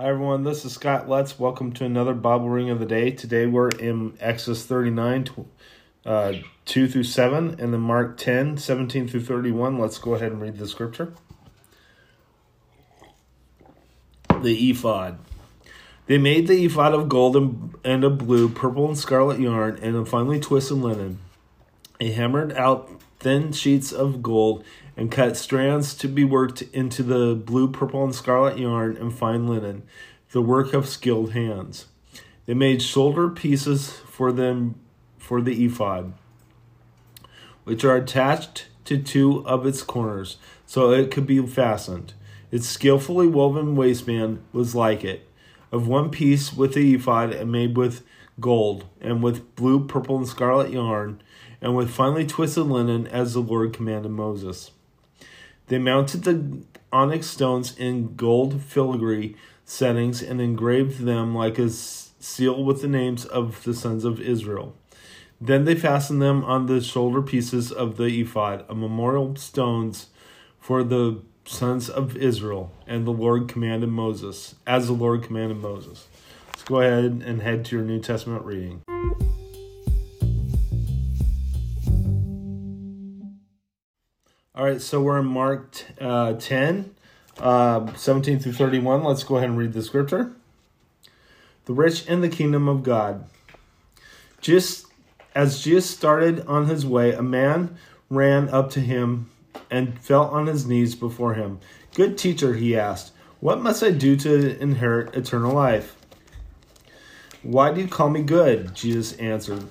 Hi, everyone. This is Scott Lutz. Welcome to another Bible Ring of the day. Today we're in Exodus 39, uh, 2 through 7, and then Mark 10, 17 through 31. Let's go ahead and read the scripture. The ephod. They made the ephod of gold and, and of blue, purple and scarlet yarn, and of finely twisted linen. They hammered out thin sheets of gold and cut strands to be worked into the blue, purple, and scarlet yarn and fine linen, the work of skilled hands. They made shoulder pieces for them for the ephod, which are attached to two of its corners, so it could be fastened. Its skillfully woven waistband was like it, of one piece with the ephod and made with gold, and with blue, purple, and scarlet yarn, and with finely twisted linen, as the Lord commanded Moses. They mounted the onyx stones in gold filigree settings and engraved them like a seal with the names of the sons of Israel. Then they fastened them on the shoulder pieces of the ephod, a memorial stones for the sons of Israel, and the Lord commanded Moses, as the Lord commanded Moses. Let's go ahead and head to your New Testament reading. Right, so we're in Mark uh, 10, uh, 17 through 31. Let's go ahead and read the scripture. The rich in the kingdom of God. Just as Jesus started on his way, a man ran up to him and fell on his knees before him. Good teacher, he asked, what must I do to inherit eternal life? Why do you call me good? Jesus answered.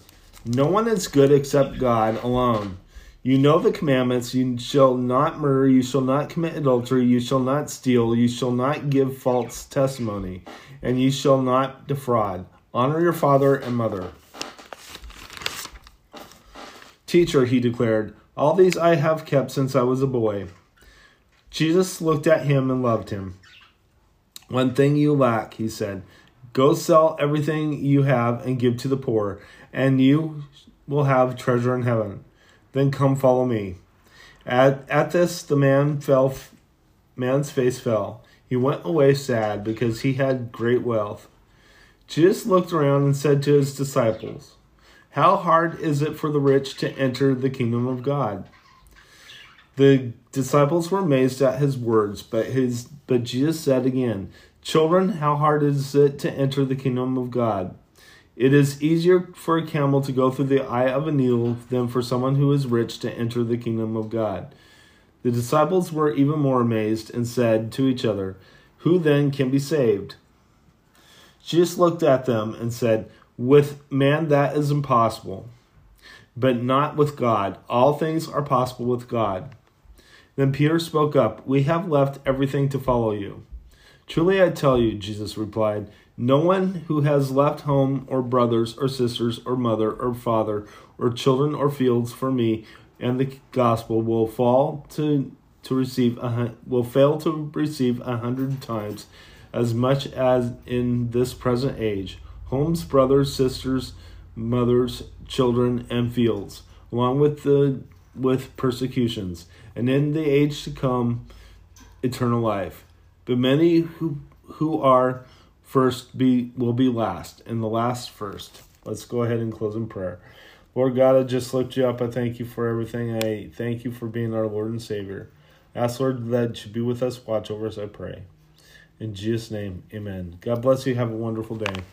No one is good except God alone. You know the commandments you shall not murder, you shall not commit adultery, you shall not steal, you shall not give false testimony, and you shall not defraud. Honor your father and mother. Teacher, he declared, all these I have kept since I was a boy. Jesus looked at him and loved him. One thing you lack, he said. Go sell everything you have and give to the poor, and you will have treasure in heaven then come follow me. At, at this, the man fell, man's face fell. He went away sad because he had great wealth. Jesus looked around and said to his disciples, How hard is it for the rich to enter the kingdom of God? The disciples were amazed at his words, but his but Jesus said again, Children, how hard is it to enter the kingdom of God? It is easier for a camel to go through the eye of a needle than for someone who is rich to enter the kingdom of God. The disciples were even more amazed and said to each other, Who then can be saved? Jesus looked at them and said, With man that is impossible, but not with God. All things are possible with God. Then Peter spoke up, We have left everything to follow you. Truly I tell you, Jesus replied, no one who has left home or brothers or sisters or mother or father or children or fields for me and the gospel will fall to to receive a, will fail to receive a hundred times as much as in this present age. Homes brothers sisters mothers children and fields along with the with persecutions and in the age to come eternal life but many who who are first be will be last, and the last first. Let's go ahead and close in prayer. Lord God, I just lift you up. I thank you for everything. I thank you for being our Lord and Savior. I ask, Lord, that you be with us, watch over us, I pray. In Jesus' name, amen. God bless you. Have a wonderful day.